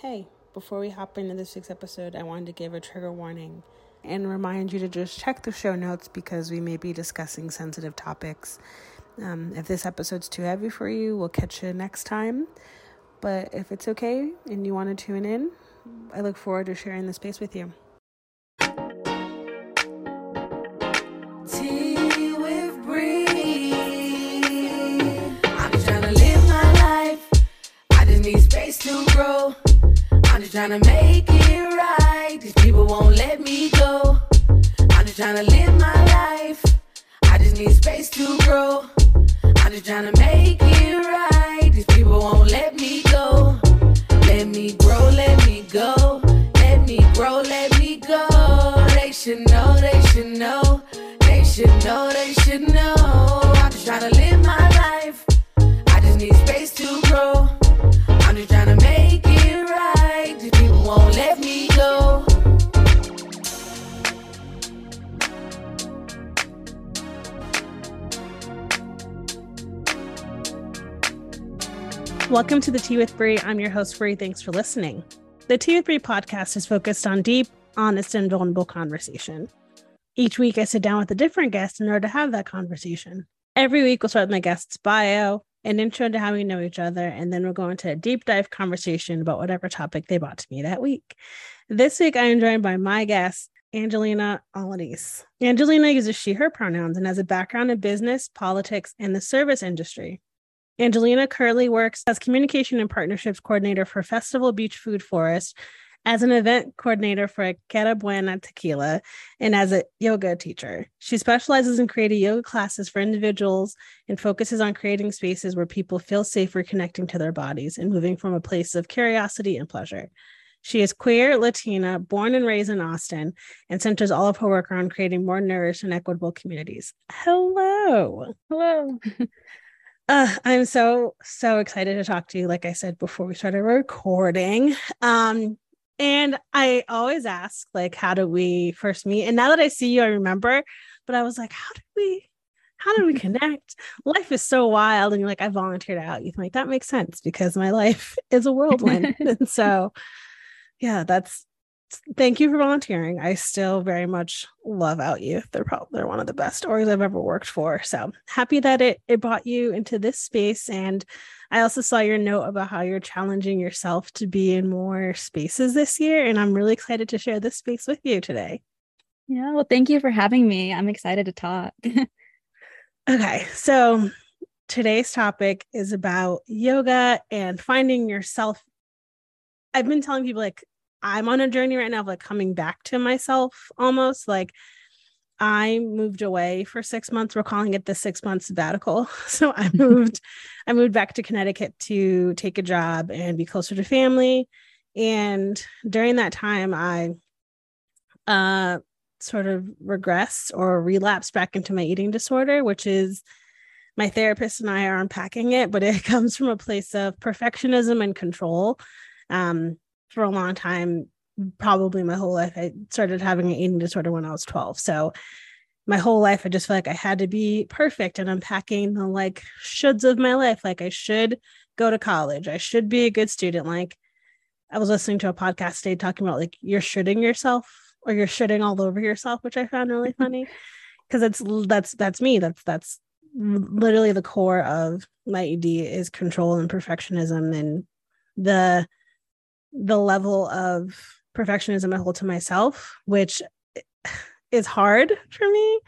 Hey, before we hop into this week's episode, I wanted to give a trigger warning and remind you to just check the show notes because we may be discussing sensitive topics. Um, if this episode's too heavy for you, we'll catch you next time. But if it's okay and you want to tune in, I look forward to sharing the space with you. Just trying to make it right. These people won't let me go. I'm just trying to live my life. I just need space to grow. I'm just trying to make it right. These people won't let me go. Let me grow, let me go. Let me grow, let me go. They should know, they should know. They should know, they should know. I'm just trying to live my life. I just need space to grow. I'm just trying to make Welcome to the Tea with Bri. I'm your host, Bri. Thanks for listening. The Tea with Bri podcast is focused on deep, honest, and vulnerable conversation. Each week, I sit down with a different guest in order to have that conversation. Every week, we'll start with my guest's bio, an intro to how we know each other, and then we'll go into a deep dive conversation about whatever topic they brought to me that week. This week, I am joined by my guest, Angelina Alanis. Angelina uses she, her pronouns and has a background in business, politics, and the service industry. Angelina currently works as communication and partnerships coordinator for Festival Beach Food Forest, as an event coordinator for Cara Buena Tequila, and as a yoga teacher. She specializes in creating yoga classes for individuals and focuses on creating spaces where people feel safer connecting to their bodies and moving from a place of curiosity and pleasure. She is queer, Latina, born and raised in Austin, and centers all of her work around creating more nourished and equitable communities. Hello. Hello. Uh, I'm so so excited to talk to you. Like I said before we started recording, um, and I always ask like, how do we first meet? And now that I see you, I remember. But I was like, how did we? How did we connect? life is so wild, and you're like, I volunteered out. You like that makes sense because my life is a whirlwind, and so yeah, that's thank you for volunteering. I still very much love Out Youth. They're probably they're one of the best orgs I've ever worked for. So happy that it it brought you into this space. And I also saw your note about how you're challenging yourself to be in more spaces this year. And I'm really excited to share this space with you today. Yeah, well, thank you for having me. I'm excited to talk. Okay, so today's topic is about yoga and finding yourself. I've been telling people like I'm on a journey right now of like coming back to myself almost like I moved away for six months. We're calling it the six month sabbatical. So I moved, I moved back to Connecticut to take a job and be closer to family. And during that time, I uh sort of regressed or relapsed back into my eating disorder, which is my therapist and I are unpacking it, but it comes from a place of perfectionism and control. Um, for a long time, probably my whole life. I started having an eating disorder when I was 12. So my whole life, I just felt like I had to be perfect and unpacking the like shoulds of my life. Like I should go to college. I should be a good student. Like I was listening to a podcast today talking about like you're shooting yourself or you're shitting all over yourself, which I found really funny because it's that's that's me. That's that's literally the core of my ED is control and perfectionism and the the level of perfectionism I hold to myself, which is hard for me.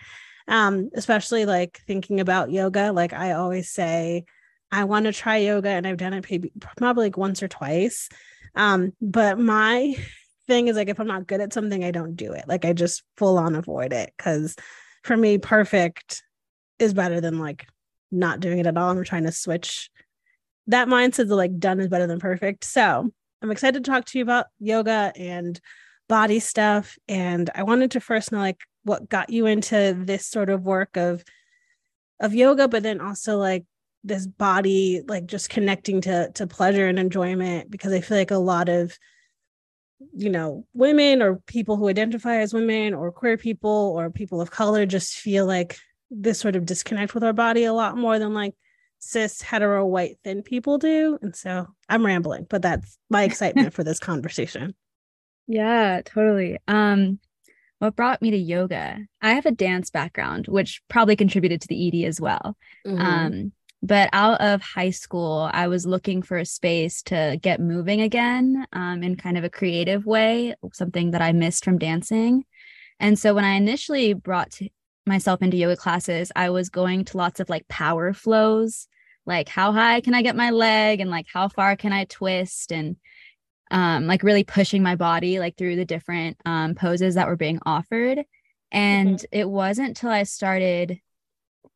Um, especially like thinking about yoga. Like I always say, I want to try yoga and I've done it maybe probably like once or twice. Um, but my thing is like if I'm not good at something, I don't do it. Like I just full on avoid it because for me, perfect is better than like not doing it at all. I'm trying to switch that mindset of like done is better than perfect. So I'm excited to talk to you about yoga and body stuff. And I wanted to first know like what got you into this sort of work of of yoga, but then also like this body, like just connecting to to pleasure and enjoyment, because I feel like a lot of you know women or people who identify as women or queer people or people of color just feel like this sort of disconnect with our body a lot more than like cis hetero white thin people do. And so I'm rambling, but that's my excitement for this conversation. Yeah, totally. Um, what brought me to yoga? I have a dance background, which probably contributed to the ED as well. Mhm. Um, but out of high school, I was looking for a space to get moving again um, in kind of a creative way, something that I missed from dancing. And so when I initially brought to myself into yoga classes, I was going to lots of like power flows, like how high can I get my leg and like how far can I twist and um, like really pushing my body like through the different um, poses that were being offered. And it wasn't till I started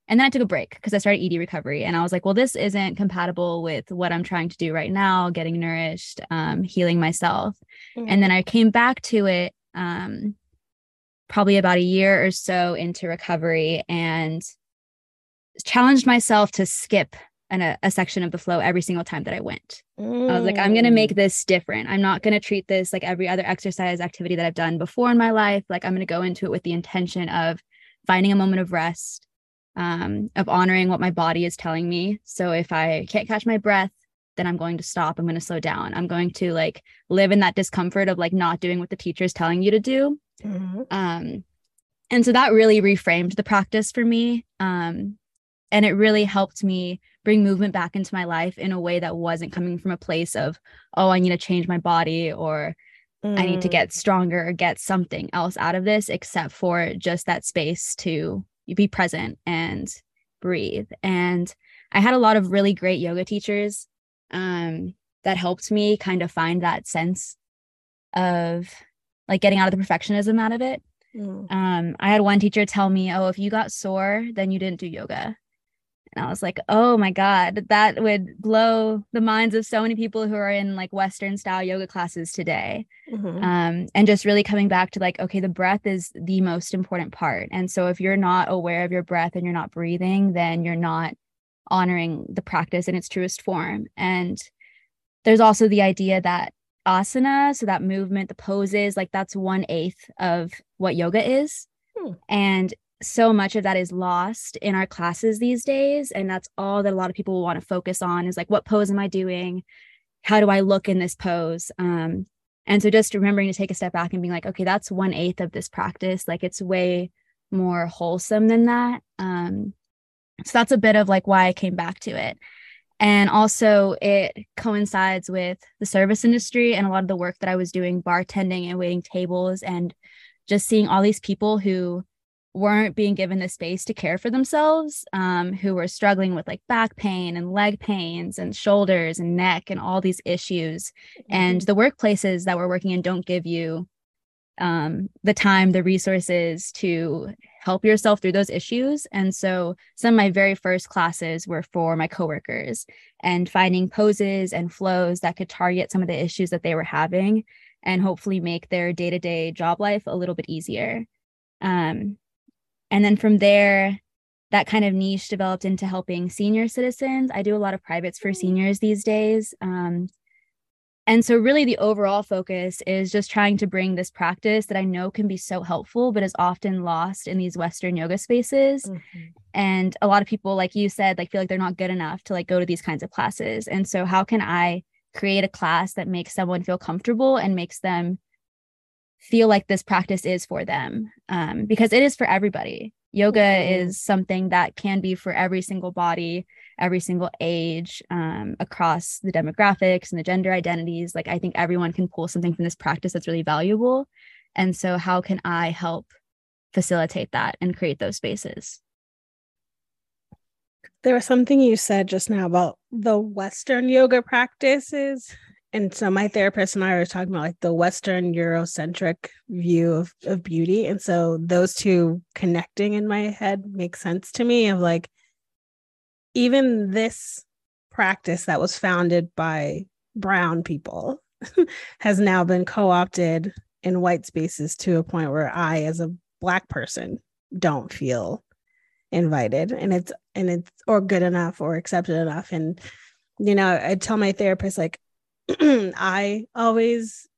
and then I took a break because I started ED recovery and I was like, well, this isn't compatible with what I'm trying to do right now, getting nourished, um, healing myself. And then I came back to it um, probably about a year or so into recovery and challenged myself to skip an, a, a section of the flow every single time that I went. I was like, I'm going to make this different. I'm not going to treat this like every other exercise activity that I've done before in my life. Like, I'm going to go into it with the intention of finding a moment of rest, um, of honoring what my body is telling me. So, if I can't catch my breath, then I'm going to stop. I'm going to slow down. I'm going to like live in that discomfort of like not doing what the teacher is telling you to do. Mhm. Um, and so that really reframed the practice for me. Um, and it really helped me bring movement back into my life in a way that wasn't coming from a place of, oh, I need to change my body or I need to Mm. get stronger or get something else out of this, except for just that space to be present and breathe. And I had a lot of really great yoga teachers um, that helped me kind of find that sense of like getting out of the perfectionism out of it. Mm. Um, I had one teacher tell me, "Oh, if you got sore, then you didn't do yoga." And I was like, "Oh my god, that would blow the minds of so many people who are in like Western style yoga classes today." Mhm. Um, and just really coming back to like, okay, the breath is the most important part. And so if you're not aware of your breath and you're not breathing, then you're not honoring the practice in its truest form. And there's also the idea that asana, so that movement, the poses, like that's one eighth of what yoga is. Hmm. And so much of that is lost in our classes these days. And that's all that a lot of people want to focus on is like, what pose am I doing? How do I look in this pose? Um, and so just remembering to take a step back and being like, okay, that's one eighth of this practice. Like it's way more wholesome than that. Um, so that's a bit of like why I came back to it. And also, it coincides with the service industry and a lot of the work that I was doing, bartending and waiting tables, and just seeing all these people who weren't being given the space to care for themselves, um, who were struggling with like back pain and leg pains and shoulders and neck and all these issues. And the workplaces that we're working in don't give you um, the time, the resources to help yourself through those issues. And so some of my very first classes were for my coworkers and finding poses and flows that could target some of the issues that they were having and hopefully make their day-to-day job life a little bit easier. Um, and then from there, that kind of niche developed into helping senior citizens. I do a lot of privates for seniors these days. Um, and so, really, the overall focus is just trying to bring this practice that I know can be so helpful, but is often lost in these Western yoga spaces. Mhm. And a lot of people, like you said, like feel like they're not good enough to like go to these kinds of classes. And so, how can I create a class that makes someone feel comfortable and makes them feel like this practice is for them? Um, because it is for everybody. Yoga Mhm. is something that can be for every single body every single age um, across the demographics and the gender identities. Like, I think everyone can pull something from this practice that's really valuable. And so, how can I help facilitate that and create those spaces? There was something you said just now about the Western yoga practices. And so my therapist and I were talking about like the Western Eurocentric view of, of beauty. And so those two connecting in my head make sense to me of like, even this practice that was founded by brown people has now been co-opted in white spaces to a point where I, as a black person, don't feel invited and it's and it's or good enough or accepted enough and you know i tell my therapist like i always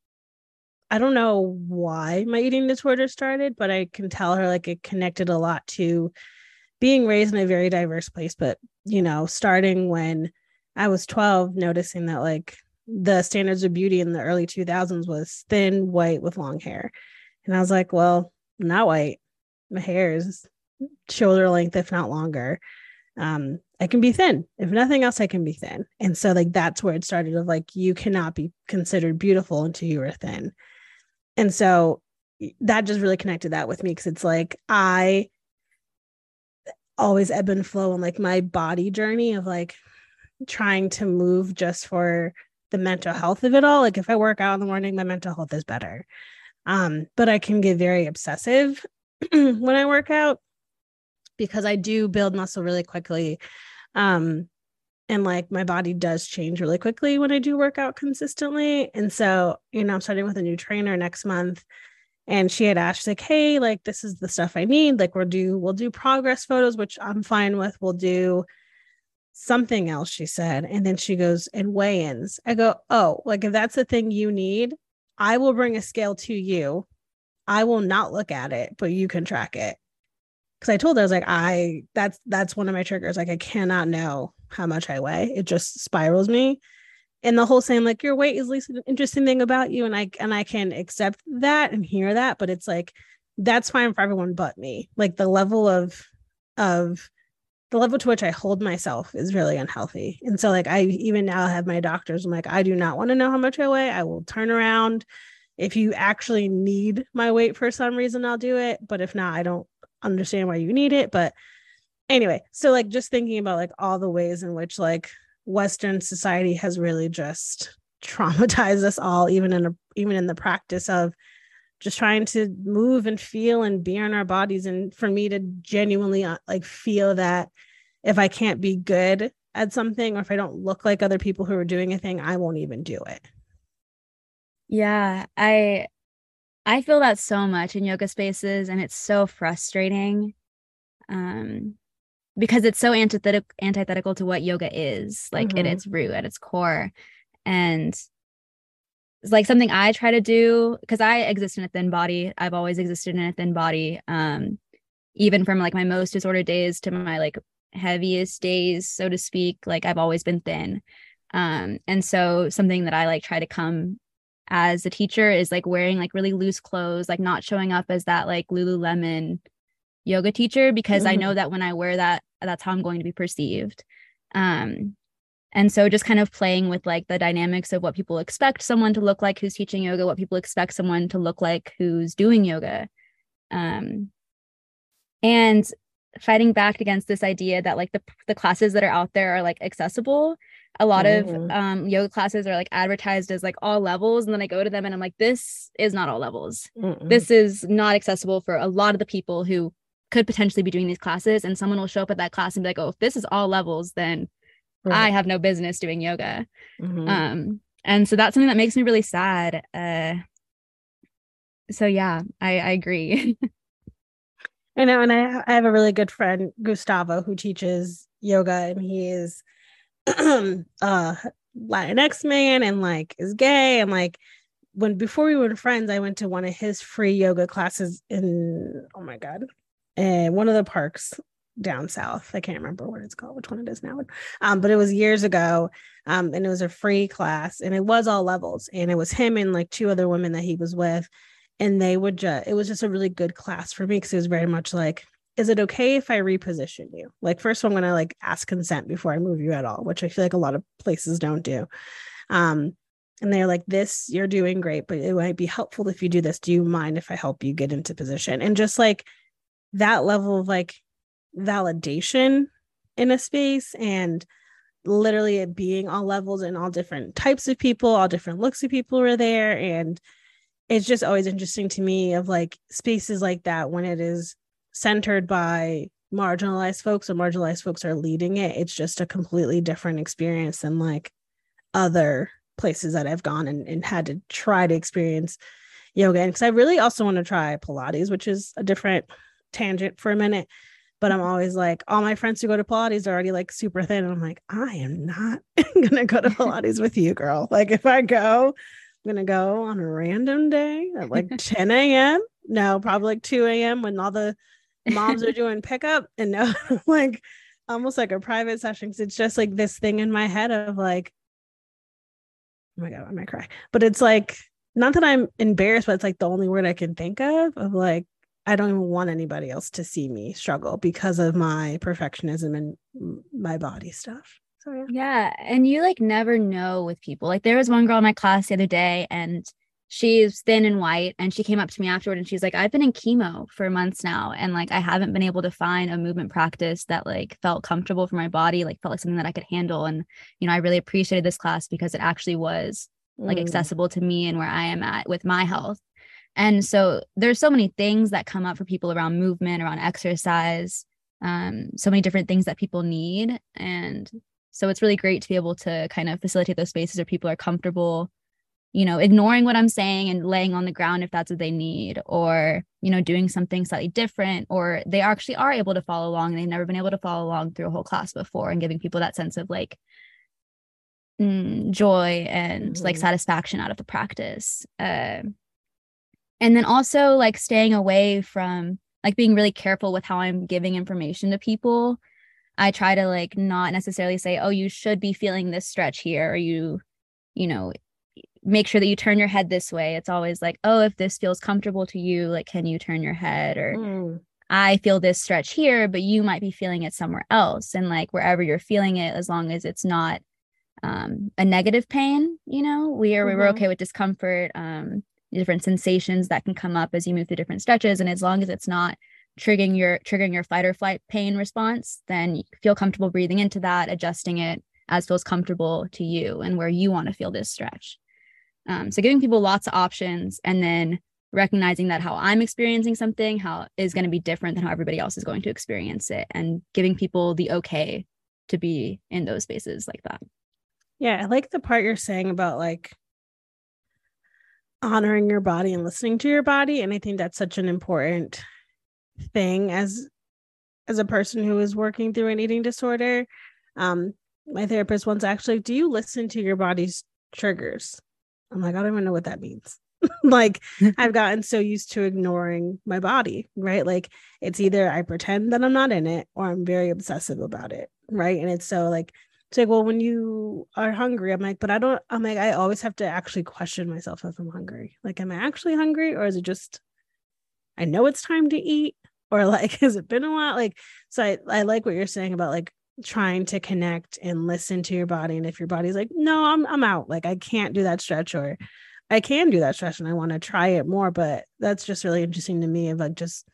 i don't know why my eating disorder started but i can tell her like it connected a lot to being raised in a very diverse place, but you know, starting when I was 12, noticing that like the standards of beauty in the early 2000s was thin, white with long hair. And I was like, well, not white. My hair is shoulder length, if not longer. Um, I can be thin. If nothing else, I can be thin. And so, like, that's where it started of like, you cannot be considered beautiful until you are thin. And so that just really connected that with me because it's like, I always ebb and flow on like my body journey of like trying to move just for the mental health of it all. Like if I work out in the morning, my mental health is better. Um, but I can get very obsessive when I work out because I do build muscle really quickly. Um, and like my body does change really quickly when I do work out consistently. And so, you know, I'm starting with a new trainer next month. And she had asked, like, hey, like this is the stuff I need. Like we'll do, we'll do progress photos, which I'm fine with. We'll do something else, she said. And then she goes, and weigh-ins. I go, oh, like if that's the thing you need, I will bring a scale to you. I will not look at it, but you can track it. Cause I told her I was like, I that's that's one of my triggers. Like I cannot know how much I weigh. It just spirals me. And the whole saying, like, your weight is least an interesting thing about you. And I and I can accept that and hear that, but it's like that's fine for everyone but me. Like the level of of the level to which I hold myself is really unhealthy. And so, like, I even now have my doctors, I'm like, I do not want to know how much I weigh. I will turn around. If you actually need my weight for some reason, I'll do it. But if not, I don't understand why you need it. But anyway, so like, just thinking about like all the ways in which like Western society has really just traumatized us all, even in a, even in the practice of just trying to move and feel and be in our bodies and for me to genuinely uh, like feel that if i can't be good at something or if i don't look like other people who are doing a thing i won't even do it yeah i i feel that so much in yoga spaces and it's so frustrating um because it's so antithetical antithetical to what yoga is like mm-hmm. at its root at its core and it's like something I try to do because I exist in a thin body. I've always existed in a thin body. Um, even from like my most disordered days to my like heaviest days, so to speak, like I've always been thin. Um, and so something that I like try to come as a teacher is like wearing like really loose clothes, like not showing up as that like Lululemon yoga teacher because mm-hmm. I know that when I wear that, that's how I'm going to be perceived. Um, and so just kind of playing with like the dynamics of what people expect someone to look like who's teaching yoga, what people expect someone to look like who's doing yoga. Um, and fighting back against this idea that like the, the classes that are out there are like accessible. A lot mm-hmm. of um, yoga classes are like advertised as like all levels. And then I go to them and I'm like, this is not all levels. Mm-mm. This is not accessible for a lot of the people who could potentially be doing these classes. And someone will show up at that class and be like, oh, if this is all levels, then right. I have no business doing yoga. Mm-hmm. Um, and so that's something that makes me really sad. Uh, so yeah, I, I agree. I know, and I, I have a really good friend, Gustavo, who teaches yoga, and he is uh Latinx man and like is gay and like when before we were friends, I went to one of his free yoga classes in oh my god, and one of the parks down south. I can't remember what it's called, which one it is now. Um, but it was years ago. Um, and it was a free class and it was all levels. And it was him and like two other women that he was with. And they would just, it was just a really good class for me because it was very much like, is it okay if I reposition you? Like, first, I'm going to like ask consent before I move you at all, which I feel like a lot of places don't do. Um, and they're like, this, you're doing great, but it might be helpful if you do this. Do you mind if I help you get into position? And just like that level of like, validation in a space and literally it being all levels and all different types of people, all different looks of people were there. And it's just always interesting to me of like spaces like that when it is centered by marginalized folks or marginalized folks are leading it. It's just a completely different experience than like other places that I've gone and, and had to try to experience yoga. And because I really also want to try Pilates, which is a different tangent for a minute but I'm always like, all my friends who go to Pilates are already like super thin. And I'm like, I am not gonna go to Pilates with you, girl. Like if I go, I'm gonna go on a random day at like 10 a.m. No, probably like 2 a.m. when all the moms are doing pickup and no like almost like a private session because it's just like this thing in my head of like oh my god i might cry but it's like not that i'm embarrassed but it's like the only word i can think of of like i don't even want anybody else to see me struggle because of my perfectionism and my body stuff so yeah Yeah. And you like never know with people. Like there was one girl in my class the other day and she's thin and white and she came up to me afterward and she's like I've been in chemo for months now and like I haven't been able to find a movement practice that like felt comfortable for my body like felt like something that I could handle and you know I really appreciated this class because it actually was like Mm. accessible to me and where I am at with my health. And so there's so many things that come up for people around movement, around exercise, um, so many different things that people need. And so it's really great to be able to kind of facilitate those spaces where people are comfortable, you know, ignoring what I'm saying and laying on the ground if that's what they need, or, you know, doing something slightly different, or they actually are able to follow along and they've never been able to follow along through a whole class before and giving people that sense of like mm, joy and like Mhm. satisfaction out of the practice. Um and then also like staying away from like being really careful with how I'm giving information to people. I try to like not necessarily say, oh, you should be feeling this stretch here, or you, you know, make sure that you turn your head this way. It's always like, oh, if this feels comfortable to you, like, can you turn your head? Or Mm. I feel this stretch here, but you might be feeling it somewhere else. And like wherever you're feeling it, as long as it's not um, a negative pain, you know, we are we we're okay with discomfort, um, different sensations that can come up as you move through different stretches. And as long as it's not triggering your triggering your fight or flight pain response, then you feel comfortable breathing into that, adjusting it as feels comfortable to you and where you want to feel this stretch. Um, so giving people lots of options and then recognizing that how I'm experiencing something how is going to be different than how everybody else is going to experience it and giving people the okay to be in those spaces like that. Yeah, I like the part you're saying about like honoring your body and listening to your body. And I think that's such an important thing as as a person who is working through an eating disorder. Um, my therapist once actually, do you listen to your body's triggers? I'm like, I don't even know what that means. like I've gotten so used to ignoring my body, right? Like it's either I pretend that I'm not in it or I'm very obsessive about it, right? And it's so like it's like, well, when you are hungry, I'm like, but I don't, I'm like, I always have to actually question myself if I'm hungry. Like, am I actually hungry or is it just, I know it's time to eat or like, has it been a while? Like, so I, I like what you're saying about like trying to connect and listen to your body. And if your body's like, no, I'm, I'm out, like, I can't do that stretch or I can do that stretch and I want to try it more. But that's just really interesting to me of like just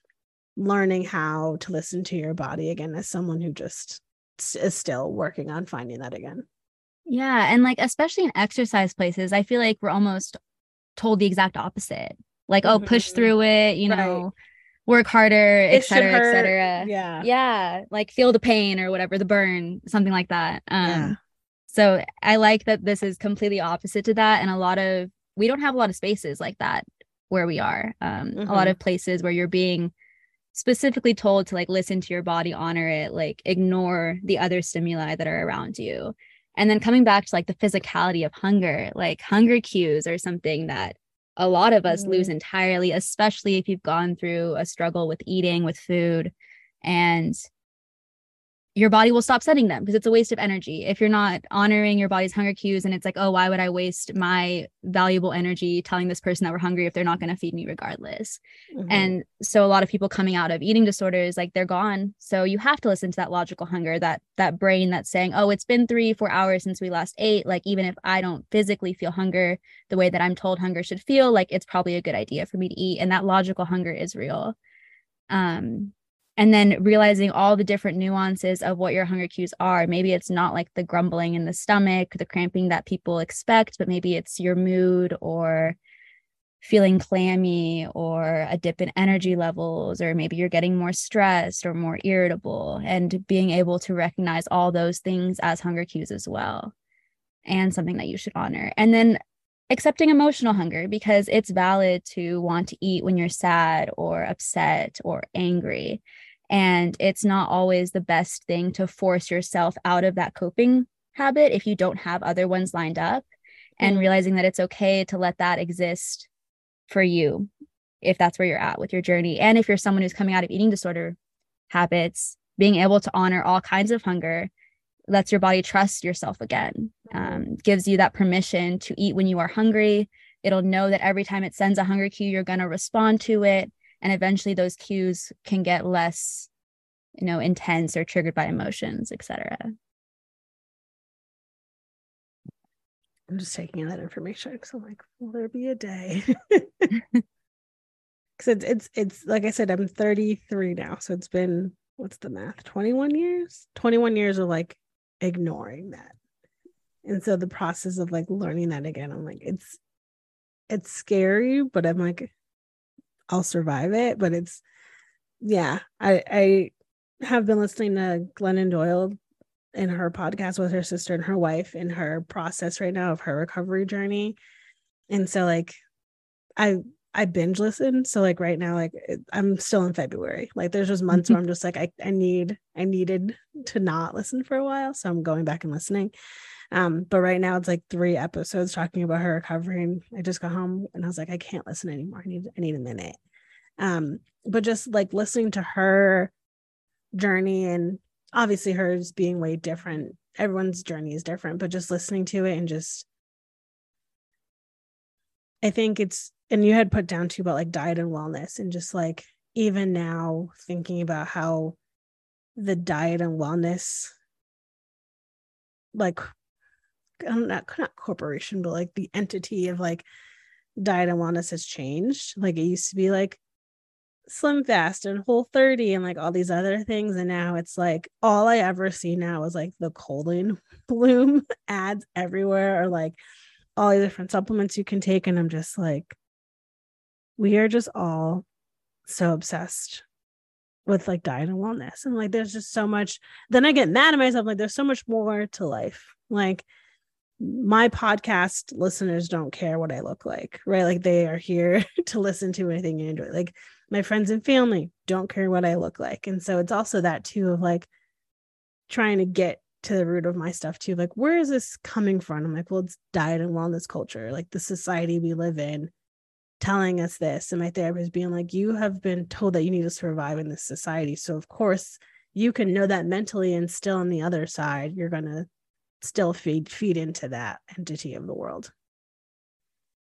learning how to listen to your body again as someone who just is still working on finding that again. Yeah. And like, especially in exercise places, I feel like we're almost told the exact opposite. Like, oh, push Mhm. through it, you Right. know, work harder, et It should cetera, et cetera. Yeah. Yeah. Like feel the pain or whatever, the burn, something like that. Um, Yeah. So I like that this is completely opposite to that. And a lot of, we don't have a lot of spaces like that where we are. Um, A lot Mhm. of places where you're being specifically told to like listen to your body, honor it, like ignore the other stimuli that are around you. And then coming back to like the physicality of hunger, like hunger cues are something that a lot of us lose mm-hmm. entirely, especially if you've gone through a struggle with eating, with food, and your body will stop sending them because it's a waste of energy. If you're not honoring your body's hunger cues and it's like, oh, why would I waste my valuable energy telling this person that we're hungry if they're not going to feed me regardless? Mhm. And so a lot of people coming out of eating disorders, like they're gone. So you have to listen to that logical hunger, that that brain that's saying, oh, it's been three, four hours since we last ate. Like even if I don't physically feel hunger the way that I'm told hunger should feel, like it's probably a good idea for me to eat. And that logical hunger is real. Um, and then realizing all the different nuances of what your hunger cues are. Maybe it's not like the grumbling in the stomach, the cramping that people expect, but maybe it's your mood or feeling clammy or a dip in energy levels, or maybe you're getting more stressed or more irritable, and being able to recognize all those things as hunger cues as well, and something that you should honor. And then accepting emotional hunger because it's valid to want to eat when you're sad or upset or angry. And it's not always the best thing to force yourself out of that coping habit if you don't have other ones lined up, and Mhm. realizing that it's okay to let that exist for you if that's where you're at with your journey. And if you're someone who's coming out of eating disorder habits, being able to honor all kinds of hunger lets your body trust yourself again, um, gives you that permission to eat when you are hungry. It'll know that every time it sends a hunger cue, you're going to respond to it. And eventually those cues can get less, you know, intense or triggered by emotions, etc. I'm just taking in that information because I'm like, will there be a day? Because it's it's it's like I said, I'm 33 now, so it's been what's the math? 21 years. 21 years of like ignoring that, and so the process of like learning that again, I'm like, it's it's scary, but I'm like, I'll survive it. But it's yeah, I I have been listening to Glennon Doyle in her podcast with her sister and her wife in her process right now of her recovery journey. And so like I I binge listen. So like right now, like I'm still in February. Like there's just months where mm-hmm. I'm just like I, I need I needed to not listen for a while. So I'm going back and listening. Um, but right now it's like three episodes talking about her recovery. And I just got home and I was like, I can't listen anymore. I need I need a minute. Um, but just like listening to her journey and obviously hers being way different. Everyone's journey is different, but just listening to it and just I think it's and you had put down too about like diet and wellness and just like even now thinking about how the diet and wellness like not not corporation but like the entity of like diet and wellness has changed. Like it used to be like slim fast and whole 30 and like all these other things and now it's like all i ever see now is like the colon bloom ads everywhere or like all the different supplements you can take and i'm just like we are just all so obsessed with like diet and wellness and like there's just so much then i get mad at myself like there's so much more to life. Like my podcast listeners don't care what i look like right like they are here to listen to anything you enjoy like my friends and family don't care what I look like. And so it's also that too of like trying to get to the root of my stuff too. Like, where is this coming from? I'm like, well, it's diet and wellness culture, like the society we live in telling us this. And my therapist being like, you have been told that you need to survive in this society. So of course you can know that mentally and still on the other side, you're gonna still feed feed into that entity of the world.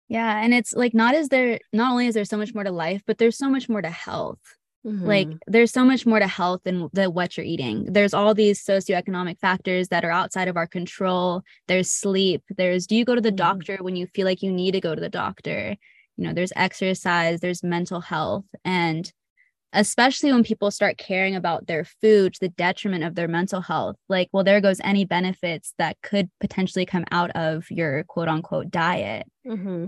Yeah. And it's like, not is there, not only is there so much more to life, but there's so much more to health. Mm-hmm. Like, there's so much more to health than the what you're eating. There's all these socioeconomic factors that are outside of our control. There's sleep. There's do you go to the mm-hmm. doctor when you feel like you need to go to the doctor? You know, there's exercise, there's mental health. And especially when people start caring about their food to the detriment of their mental health like well there goes any benefits that could potentially come out of your quote unquote diet mm-hmm.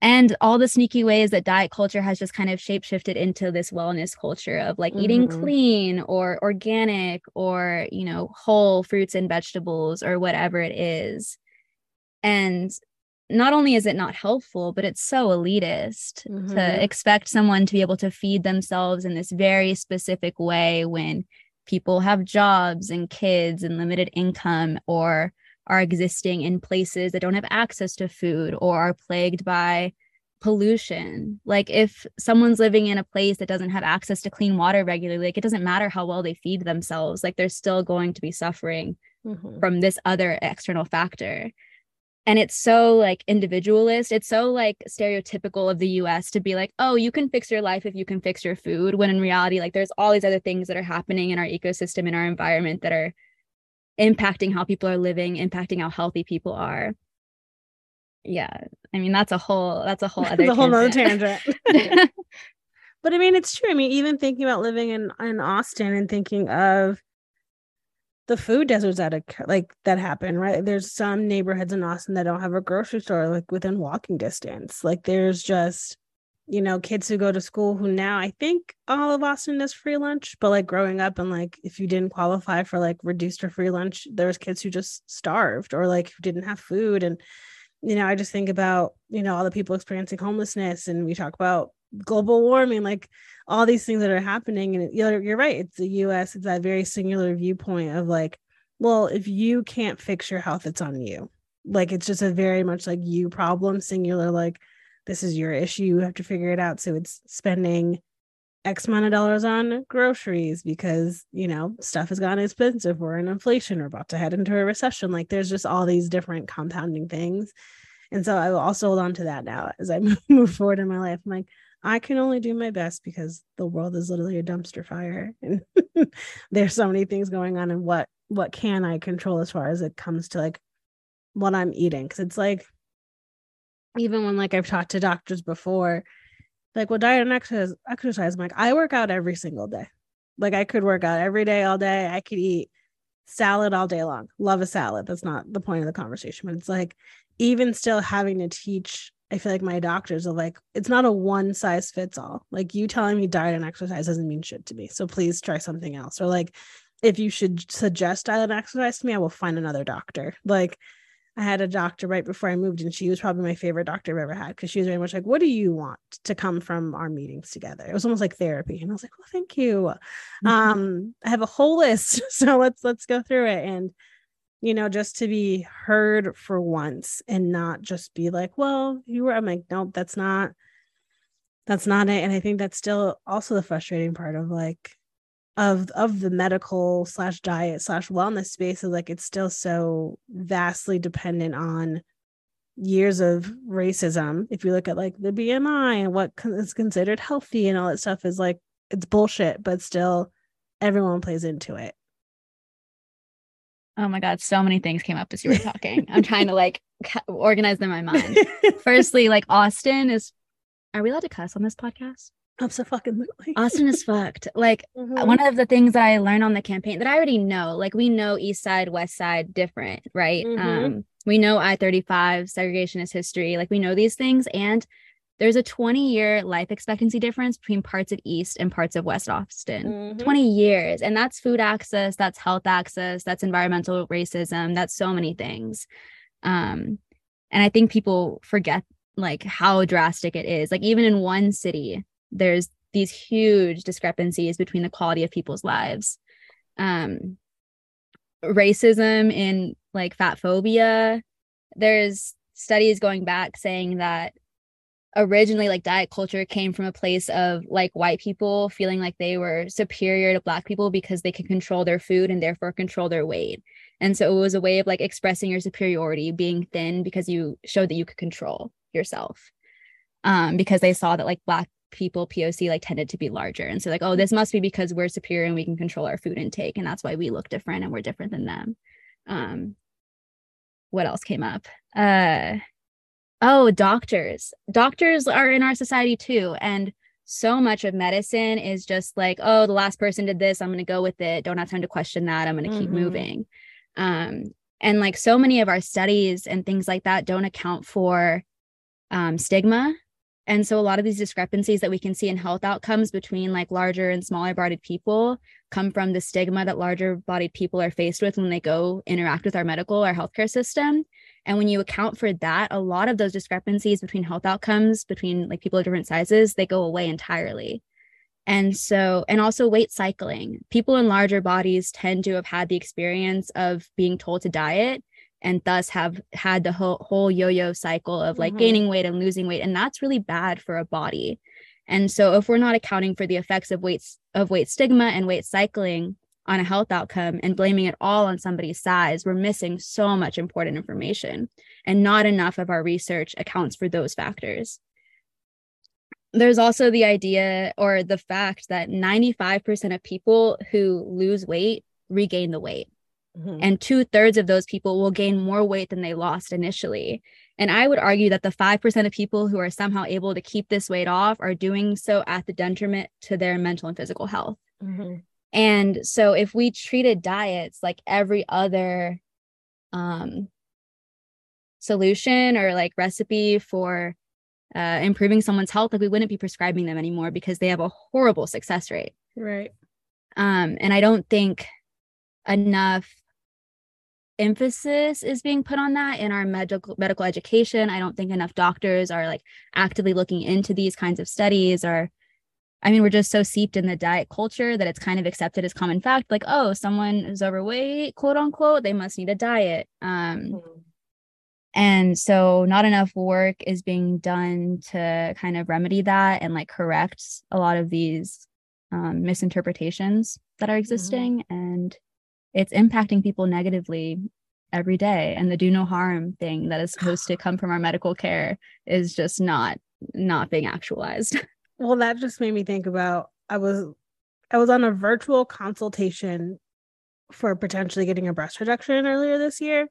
and all the sneaky ways that diet culture has just kind of shapeshifted into this wellness culture of like mm-hmm. eating clean or organic or you know whole fruits and vegetables or whatever it is and not only is it not helpful, but it's so elitist mm-hmm. to expect someone to be able to feed themselves in this very specific way when people have jobs and kids and limited income or are existing in places that don't have access to food or are plagued by pollution. Like if someone's living in a place that doesn't have access to clean water regularly, like it doesn't matter how well they feed themselves, like they're still going to be suffering mm-hmm. from this other external factor and it's so like individualist. It's so like stereotypical of the us to be like oh you can fix your life if you can fix your food when in reality like there's all these other things that are happening in our ecosystem in our environment that are impacting how people are living impacting how healthy people are. Yeah i mean that's a whole that's a whole other a whole other tangent. But i mean it's true. I mean even thinking about living in in austin and thinking of the food deserts that occur, like that happen, right? There's some neighborhoods in Austin that don't have a grocery store like within walking distance. Like there's just, you know, kids who go to school who now I think all of Austin is free lunch, but like growing up and like if you didn't qualify for like reduced or free lunch, there's kids who just starved or like who didn't have food. And, you know, I just think about, you know, all the people experiencing homelessness and we talk about global warming, like all these things that are happening. And you're, you're right. It's the US, it's that very singular viewpoint of like, well, if you can't fix your health, it's on you. Like it's just a very much like you problem, singular, like this is your issue. You have to figure it out. So it's spending X amount of dollars on groceries because, you know, stuff has gotten expensive. We're in inflation. We're about to head into a recession. Like there's just all these different compounding things. And so I will also hold on to that now as I move forward in my life. I'm like, I can only do my best because the world is literally a dumpster fire. And there's so many things going on and what what can I control as far as it comes to like what I'm eating. Cause it's like even when like I've talked to doctors before, like well diet and exercise exercise i'm like i work out every single day like i could work out every day all day i could eat salad all day long love a salad that's not the point of the conversation but it's like even still having to teach i feel like my doctors are like it's not a one size fits all like you telling me diet and exercise doesn't mean shit to me so please try something else or like if you should suggest diet and exercise to me i will find another doctor like I had a doctor right before I moved, and she was probably my favorite doctor I've ever had because she was very much like, What do you want to come from our meetings together? It was almost like therapy. And I was like, Well, thank you. Mm-hmm. Um, I have a whole list. So let's let's go through it. And you know, just to be heard for once and not just be like, Well, you were I'm like, nope, that's not that's not it. And I think that's still also the frustrating part of like of of the medical slash diet slash wellness space is like it's still so vastly dependent on years of racism if you look at like the bmi and what is considered healthy and all that stuff is like it's bullshit but still everyone plays into it oh my god so many things came up as you were talking i'm trying to like organize them in my mind firstly like austin is are we allowed to cuss on this podcast Absolutely. Austin is fucked. Like mm-hmm. one of the things that I learned on the campaign that I already know, like we know East Side, West Side different, right? Mm-hmm. Um, we know I 35, segregation is history. Like we know these things. And there's a 20 year life expectancy difference between parts of East and parts of West Austin. Mm-hmm. 20 years. And that's food access, that's health access, that's environmental racism, that's so many things. Um, and I think people forget like how drastic it is. Like even in one city, there's these huge discrepancies between the quality of people's lives um racism in like fat phobia there's studies going back saying that originally like diet culture came from a place of like white people feeling like they were superior to black people because they could control their food and therefore control their weight and so it was a way of like expressing your superiority being thin because you showed that you could control yourself um because they saw that like black people POC like tended to be larger. And so like, oh, this must be because we're superior and we can control our food intake. And that's why we look different and we're different than them. Um, what else came up? Uh oh, doctors. Doctors are in our society too. And so much of medicine is just like, oh, the last person did this. I'm gonna go with it. Don't have time to question that. I'm gonna mm-hmm. keep moving. Um, and like so many of our studies and things like that don't account for um, stigma and so a lot of these discrepancies that we can see in health outcomes between like larger and smaller bodied people come from the stigma that larger bodied people are faced with when they go interact with our medical or healthcare system. And when you account for that, a lot of those discrepancies between health outcomes between like people of different sizes, they go away entirely. And so, and also weight cycling. People in larger bodies tend to have had the experience of being told to diet and thus have had the whole, whole yo-yo cycle of like mm-hmm. gaining weight and losing weight and that's really bad for a body and so if we're not accounting for the effects of weight of weight stigma and weight cycling on a health outcome and blaming it all on somebody's size we're missing so much important information and not enough of our research accounts for those factors there's also the idea or the fact that 95% of people who lose weight regain the weight Mm-hmm. And two thirds of those people will gain more weight than they lost initially. And I would argue that the 5% of people who are somehow able to keep this weight off are doing so at the detriment to their mental and physical health. Mm-hmm. And so if we treated diets like every other um, solution or like recipe for uh, improving someone's health, like we wouldn't be prescribing them anymore because they have a horrible success rate. Right. Um, and I don't think enough emphasis is being put on that in our medical medical education. I don't think enough doctors are like actively looking into these kinds of studies or I mean, we're just so seeped in the diet culture that it's kind of accepted as common fact, like, oh, someone is overweight, quote unquote, they must need a diet. Um, mm-hmm. And so, not enough work is being done to kind of remedy that and like correct a lot of these um, misinterpretations that Mm-hmm. are existing and it's impacting people negatively every day and the do no harm thing that is supposed to come from our medical care is just not not being actualized Well, that just made me think about I was I was on a virtual consultation for potentially getting a breast reduction earlier this year.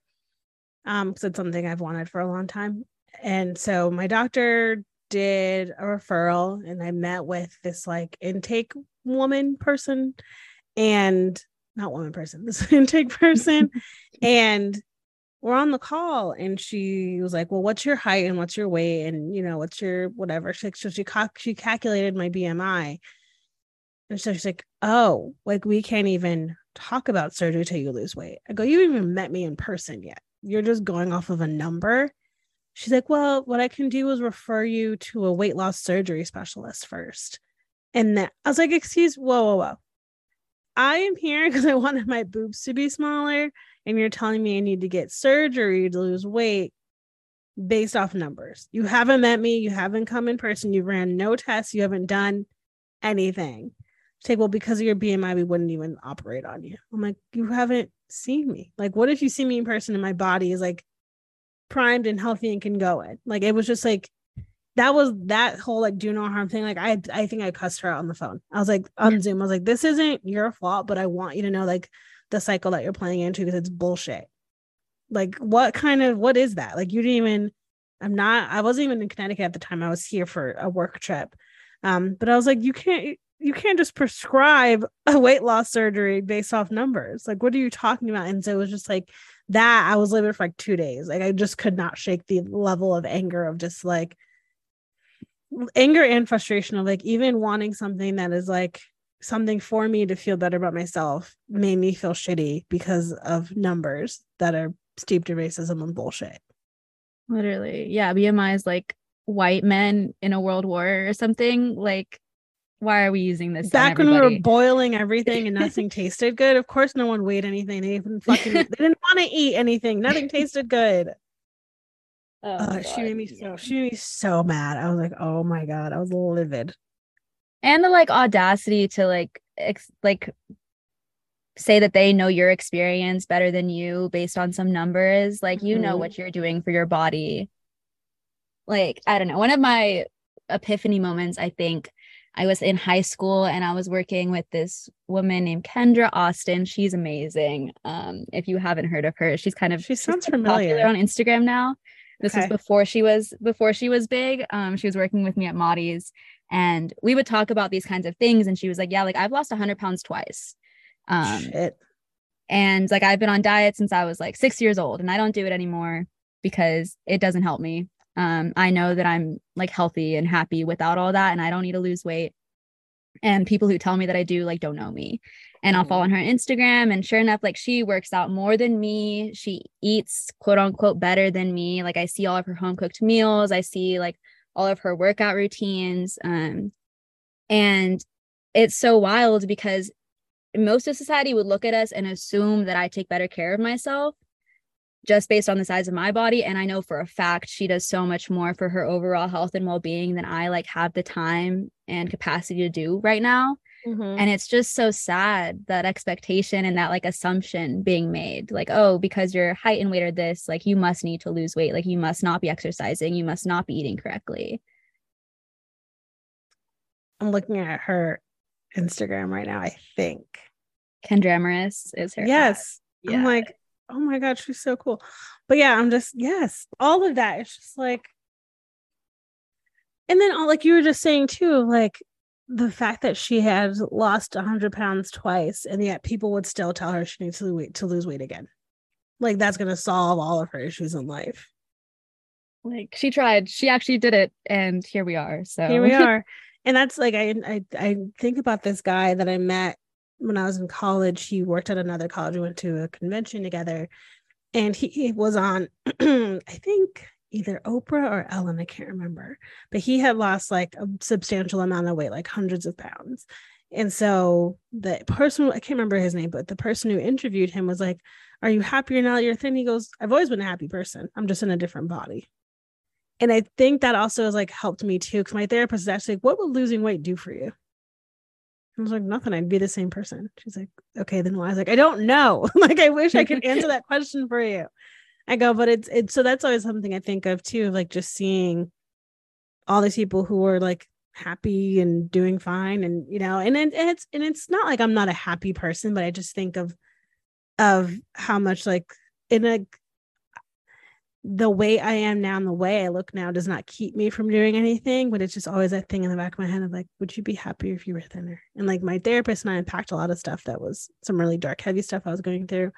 Um, because it's something I've wanted for a long time. And so my doctor did a referral and I met with this like intake woman person and not woman person, this intake person. and we're on the call and she was like, Well, what's your height and what's your weight? And you know, what's your whatever? She, so she she calculated my BMI. And so she's like, Oh, like we can't even talk about surgery till you lose weight. I go, You haven't even met me in person yet. You're just going off of a number. She's like, Well, what I can do is refer you to a weight loss surgery specialist first. And that I was like, Excuse, whoa, whoa, whoa. I am here because I wanted my boobs to be smaller and you're telling me I need to get surgery to lose weight based off numbers. You haven't met me, you haven't come in person, you ran no tests, you haven't done anything. Like, well, because of your BMI, we wouldn't even operate on you. I'm like, you haven't seen me. Like, what if you see me in person and my body is like primed and healthy and can go in? Like, it was just like that was that whole like do no harm thing. Like, I I think I cussed her out on the phone. I was like on Zoom. I was like, this isn't your fault, but I want you to know like the cycle that you're playing into because it's bullshit. Like, what kind of what is that? Like, you didn't even. I'm not. I wasn't even in Connecticut at the time. I was here for a work trip. Um, but I was like, you can't. You can't just prescribe a weight loss surgery based off numbers. Like, what are you talking about? And so it was just like that. I was living for like two days. Like, I just could not shake the level of anger of just like anger and frustration of like even wanting something that is like something for me to feel better about myself made me feel shitty because of numbers that are steeped in racism and bullshit. literally yeah bmi is like white men in a world war or something like why are we using this Back when we were boiling everything and nothing tasted good, of course no one weighed anything. They even fucking they didn't want to eat anything. Nothing tasted good. Oh, Uh, she made me so she made me so mad. I was like, oh my god, I was livid. and the like audacity to like ex- like say that they know your experience better than you based on some numbers like you know Mhm. what you're doing for your body like i don't know one of my epiphany moments i think i was in high school and i was working with this woman named kendra austin she's amazing um if you haven't heard of her she's kind of She she's sounds popular familiar. on instagram now this was before she was before she was big. Um she was working with me at Maudie's and we would talk about these kinds of things and she was like yeah like i've lost 100 pounds twice. Um Shit. and like i've been on diet since i was like six years old and i don't do it anymore because it doesn't help me. Um i know that i'm like healthy and happy without all that and i don't need to lose weight and people who tell me that i do like don't know me. And i'll follow on her instagram and sure enough like she works out more than me. She eats quote unquote better than me. Like i see all of her home cooked meals. I see like all of her workout routines. Um and it's so wild because most of society would look at us and assume that I take better care of myself just based on the size of my body. And I know for a fact she does so much more for her overall health and well-being than I like have the time and capacity to do right now Mhm. and it's just so sad that expectation and that like assumption being made like oh because your height and weight are this like you must need to lose weight like you must not be exercising you must not be eating correctly I'm looking at her Instagram right now, I think. Kendra Amaris is her Yes. Yeah. I'm like, oh my God, she's so cool. But yeah, I'm just, yes, all of that. It's just like, and then all like you were just saying too, like the fact that she had lost 100 pounds twice, and yet people would still tell her she needs to wait to lose weight again. Like that's going to solve all of her issues in life. like she tried she actually did it and here we are so Here we are. And that's like, I, I, I think about this guy that I met when I was in college. He worked at another college. We went to a convention together and he, he was on i think either oprah or ellen i can't remember but he had lost like a substantial amount of weight like hundreds of pounds and so the person i can't remember his name but the person who interviewed him was like are you happier now that you're thin he goes i've always been a happy person i'm just in a different body and i think that also has like helped me too because my therapist is actually like what would losing weight do for you I was like, nothing. I'd be the same person. She's like, okay, then why? I was like, I don't know. like, I wish I could answer that question for you. I go, but it's it's so that's always something I think of too, like just seeing all these people who are like happy and doing fine, and you know, and, and it's and it's not like I'm not a happy person, but I just think of of how much like in a the way I am now and the way I look now does not keep me from doing anything, but it's just always that thing in the back of my head of like, would you be happier if you were thinner? And like my therapist and I unpacked a lot of stuff that was some really dark, heavy stuff I was going through.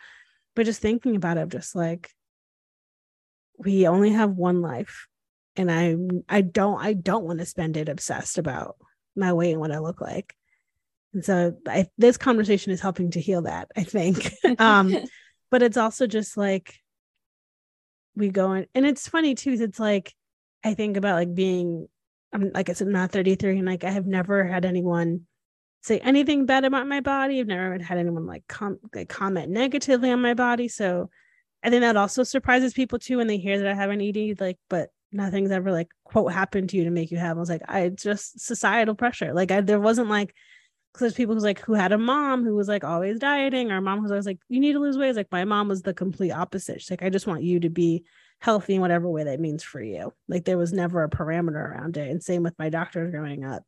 But just thinking about it, just like we only have one life. And I I don't I don't want to spend it obsessed about my weight and what I look like. And so I, this conversation is helping to heal that, I think. um, but it's also just like we go in and it's funny too it's like i think about like being i'm like i said I'm not 33 and like i have never had anyone say anything bad about my body i've never had anyone like, com- like comment negatively on my body so i think that also surprises people too when they hear that i have an ed like but nothing's ever like quote happened to you to make you have. I was like i just societal pressure. Like I, there wasn't like because there's people who's like who had a mom who was like always dieting or mom who's always like you need to lose weight. Like my mom was the complete opposite. She's like i just want you to be healthy in whatever way that means for you. Like there was never a parameter around it and same with my doctors growing up.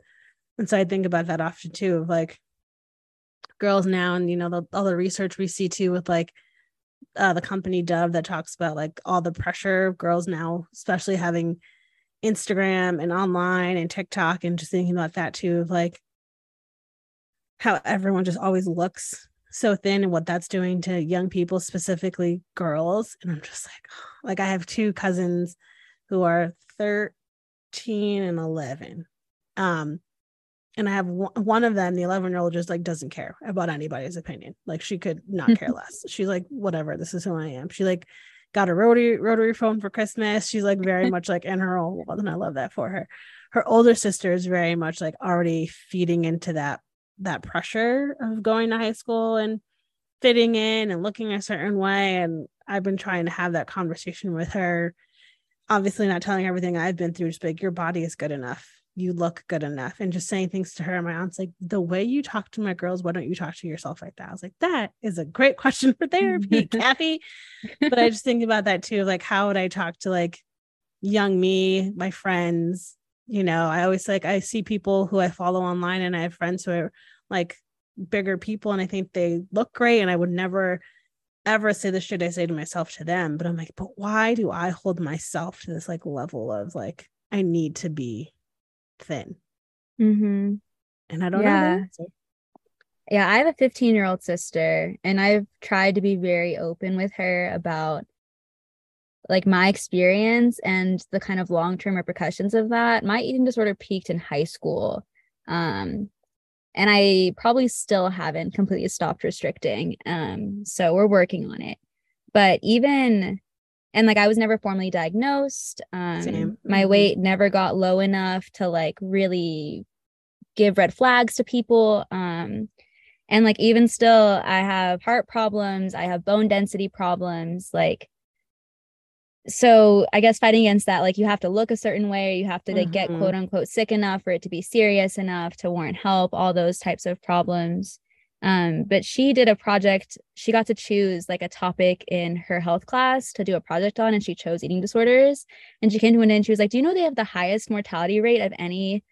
And so i think about that often too of like girls now and you know the, all the research we see too with like uh, the company dove that talks about like all the pressure girls now especially having instagram and online and tiktok and just thinking about that too of like how everyone just always looks so thin and what that's doing to young people specifically girls. And i'm just like like i have two cousins who are 13 and 11 um and i have one, one of them the 11 year old just like doesn't care about anybody's opinion. Like she could not care less. She's like whatever this is who i am. She like got a rotary rotary phone for christmas. She's like very much like in her own world and i love that for her. Her older sister is very much like already feeding into that that pressure of going to high school and fitting in and looking a certain way and i've been trying to have that conversation with her. Obviously not telling everything i've been through just like your body is good enough you look good enough and just saying things to her and my aunt's like the way you talk to my girls why don't you talk to yourself like that? I was like that is a great question for therapy kathy. But i just think about that too like how would i talk to like young me my friends? You know i always like i see people who i follow online and i have friends who are like bigger people and i think they look great and i would never ever say the shit i say to myself to them but i'm like but why do i hold myself to this like level of like i need to be thin mm-hmm. and i don't Yeah. know Yeah, I have a 15 year old sister, and I've tried to be very open with her about like my experience and the kind of long term repercussions of that. My eating disorder peaked in high school. Um, and I probably still haven't completely stopped restricting. Um, so we're working on it. But even and like I was never formally diagnosed. Um, Same. my Mhm. weight never got low enough to like really give red flags to people. Um, and like even still, I have heart problems, I have bone density problems. Like, so I guess fighting against that, like you have to look a certain way, you have to like get Mhm. quote unquote sick enough for it to be serious enough to warrant help, all those types of problems. Um, but she did a project, she got to choose like a topic in her health class to do a project on, and she chose eating disorders. And she came to an end and she was like, Do you know they have the highest mortality rate of any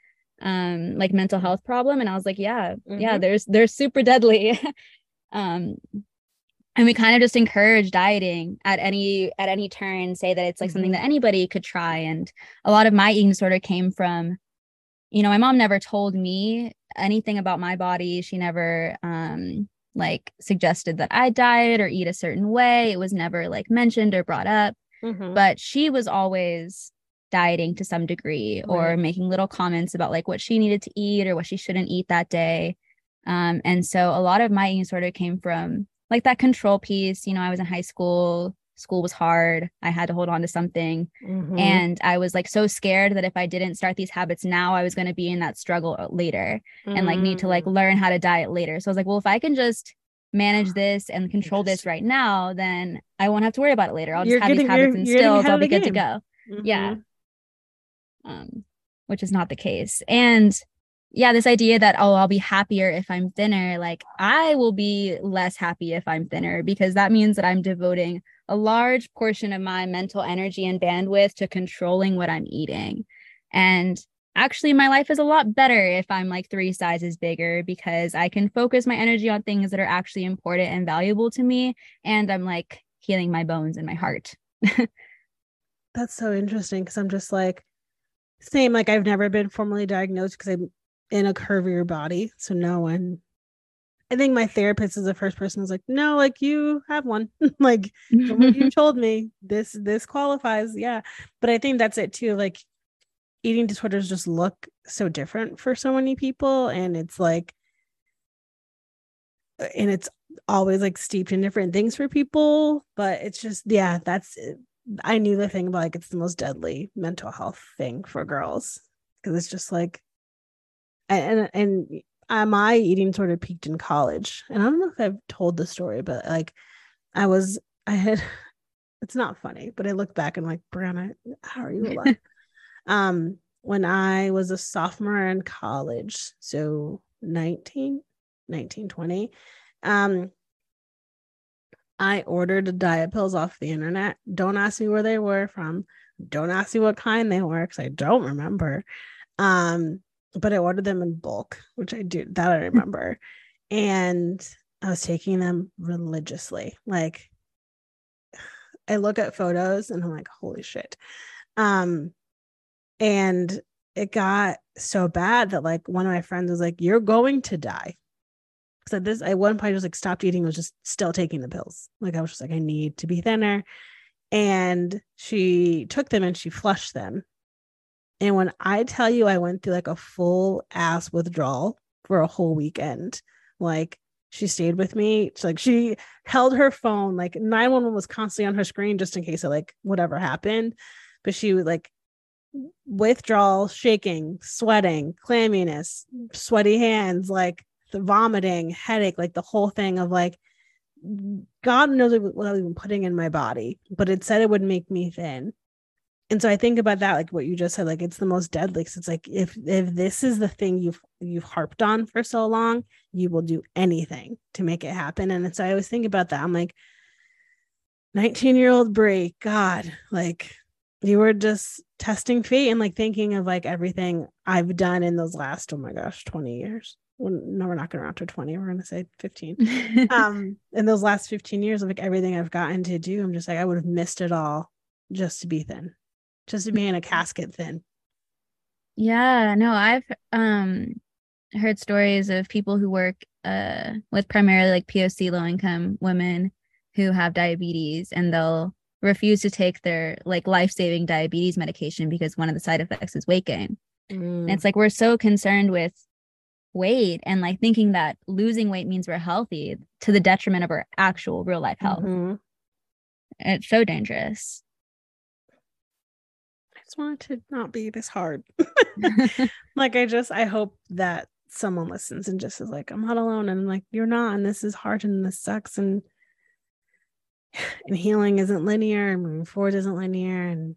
um like mental health problem? And I was like, Yeah, yeah, Mhm. there's they're super deadly. um and we kind of just encourage dieting at any at any turn say that it's like something Mhm. that anybody could try and a lot of my eating disorder came from you know my mom never told me anything about my body. She never um like suggested that i diet or eat a certain way. It was never like mentioned or brought up. Mhm. but she was always dieting to some degree or Right. making little comments about like what she needed to eat or what she shouldn't eat that day. Um, and so a lot of my eating disorder came from like that control piece. You know i was in high school school was hard. I had to hold on to something. Mhm. and i was like so scared that if i didn't start these habits now i was going to be in that struggle uh, later and like need to like Mm. learn how to diet later. So i was like well if i can just manage this and control this right now then i won't have to worry about it later. I'll just You're have getting- these habits you're- you're getting instilled ahead i'll be good to go. Yeah. Mhm. um which is not the case. And yeah, this idea that, oh, I'll be happier if I'm thinner, like I will be less happy if I'm thinner because that means that I'm devoting a large portion of my mental energy and bandwidth to controlling what I'm eating. And actually, my life is a lot better if I'm like three sizes bigger because I can focus my energy on things that are actually important and valuable to me. And I'm like healing my bones and my heart. That's so interesting because I'm just like, same, like I've never been formally diagnosed because I'm in a curvier body. So no one I think my therapist is the first person who's like, no, like you have one. like you told me this this qualifies. Yeah. But I think that's it too. Like eating disorders just look so different for so many people. And it's like uh, and it's always like steeped in different things for people. But it's just, yeah, that's uh, I knew the thing about like it's the most deadly mental health thing for girls. Cause it's just like and and uh, my eating sort of peaked in college? And i don't know if i've told the story but like i was i had it's not funny but i look back and like Briona how are you? Alive um when i was a sophomore in college so 19 19 20 um i ordered diet pills off the internet. Don't ask me where they were from. Don't ask me what kind they were because i don't remember. Um but I ordered them in bulk, which I do that I remember. and I was taking them religiously. Like I look at photos and I'm like, holy shit. Um, and it got so bad that like one of my friends was like, You're going to die. So this at one point I just like stopped eating, was just still taking the pills. Like I was just like, I need to be thinner. And she took them and she flushed them. And when I tell you, I went through like a full ass withdrawal for a whole weekend. Like she stayed with me. She, like she held her phone, like 911 was constantly on her screen just in case of like whatever happened. But she would like withdrawal, shaking, sweating, clamminess, sweaty hands, like the vomiting, headache, like the whole thing of like God knows what I was putting in my body, but it said it would make me thin and so i think about that like what you just said like it's the most deadly cause it's like if if this is the thing you've you've harped on for so long you will do anything to make it happen. And so i always think about that. I'm like 19 year old Bri god like you were just testing fate and like thinking of like everything i've done in those last oh my gosh 20 years. Well, no we're not going to round to 20 we're going to say 15 um in those last 15 years of like everything i've gotten to do i'm just like i would have missed it all just to be thin just being a casket thin. Yeah, no, I've um heard stories of people who work uh with primarily like POC low income women who have diabetes and they'll refuse to take their like life-saving diabetes medication because one of the side effects is weight gain. Mm. And it's like we're so concerned with weight and like thinking that losing weight means we're healthy to the detriment of our actual real life health. Mm-hmm. It's so dangerous just want to not be this hard. like I just I hope that someone listens and just is like, I'm not alone. And I'm like, you're not, and this is hard and this sucks. And and healing isn't linear and moving forward isn't linear. And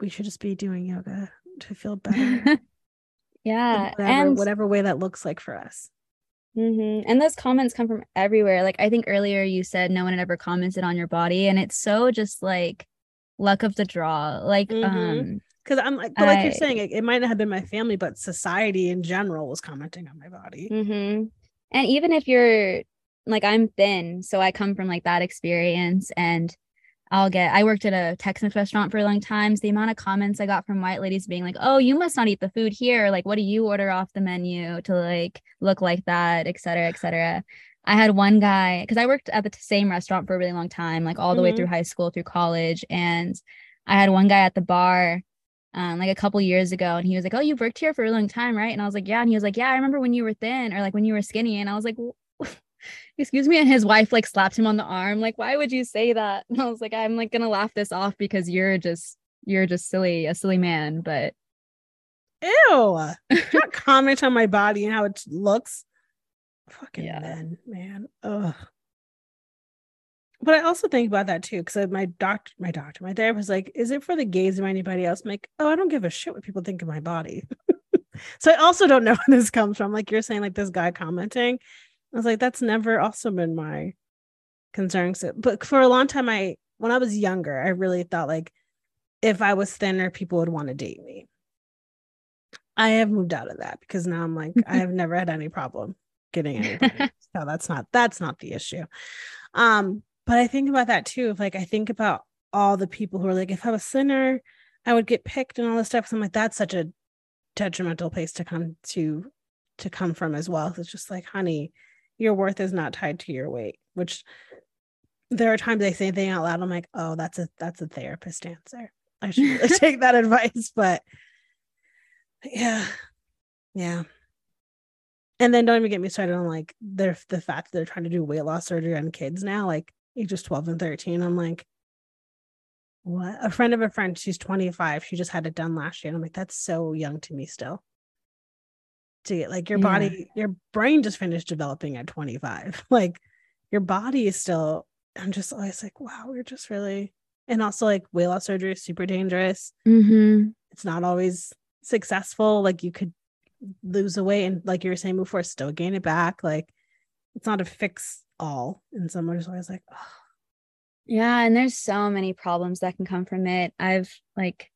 we should just be doing yoga to feel better. yeah. Whatever, and whatever way that looks like for us. Mm-hmm. And those comments come from everywhere. Like I think earlier you said no one had ever commented on your body. And it's so just like luck of the draw. Like, mm-hmm. um, because I'm like, but like I, you're saying, it, it, might not have been my family, but society in general was commenting on my body. Mm-hmm. And even if you're like, I'm thin, so I come from like that experience, and I'll get. I worked at a Tex-Mex restaurant for a long time. So the amount of comments I got from white ladies being like, "Oh, you must not eat the food here. Like, what do you order off the menu to like look like that, et cetera, et cetera." I had one guy because I worked at the same restaurant for a really long time, like all the mm-hmm. way through high school, through college. And I had one guy at the bar um, like a couple years ago, and he was like, Oh, you've worked here for a long time, right? And I was like, Yeah. And he was like, Yeah, I remember when you were thin or like when you were skinny. And I was like, Excuse me. And his wife like slapped him on the arm, like, Why would you say that? And I was like, I'm like gonna laugh this off because you're just, you're just silly, a silly man. But ew, not comment on my body and how it looks. Fucking yeah. men, man. Ugh. But I also think about that too, because my doctor, my doctor, my therapist, like, is it for the gaze of anybody else? I'm like, oh, I don't give a shit what people think of my body. So I also don't know where this comes from. Like you're saying, like this guy commenting. I was like, that's never also been my concern. So, but for a long time, I when I was younger, I really thought like if I was thinner, people would want to date me. I have moved out of that because now I'm like, I have never had any problem getting anybody. so that's not that's not the issue. Um, but I think about that too. If like I think about all the people who are like, if I was thinner, I would get picked and all this stuff. So I'm like, that's such a detrimental place to come to to come from as well. It's just like, honey, your worth is not tied to your weight, which there are times I say anything out loud. I'm like, oh, that's a that's a therapist answer. I should really take that advice. But yeah. Yeah. And then don't even get me started on like they're the fact that they're trying to do weight loss surgery on kids now, like ages 12 and 13. I'm like, what? A friend of a friend, she's 25. She just had it done last year. And I'm like, that's so young to me still. To get like your body, your brain just finished developing at 25. Like your body is still, I'm just always like, wow, we're just really, and also like weight loss surgery is super dangerous. Mm-hmm. It's not always successful. Like you could lose the weight and like you were saying before, still gain it back. Like it's not a fix all. And so I'm always like, oh. Yeah, and there's so many problems that can come from it. I've like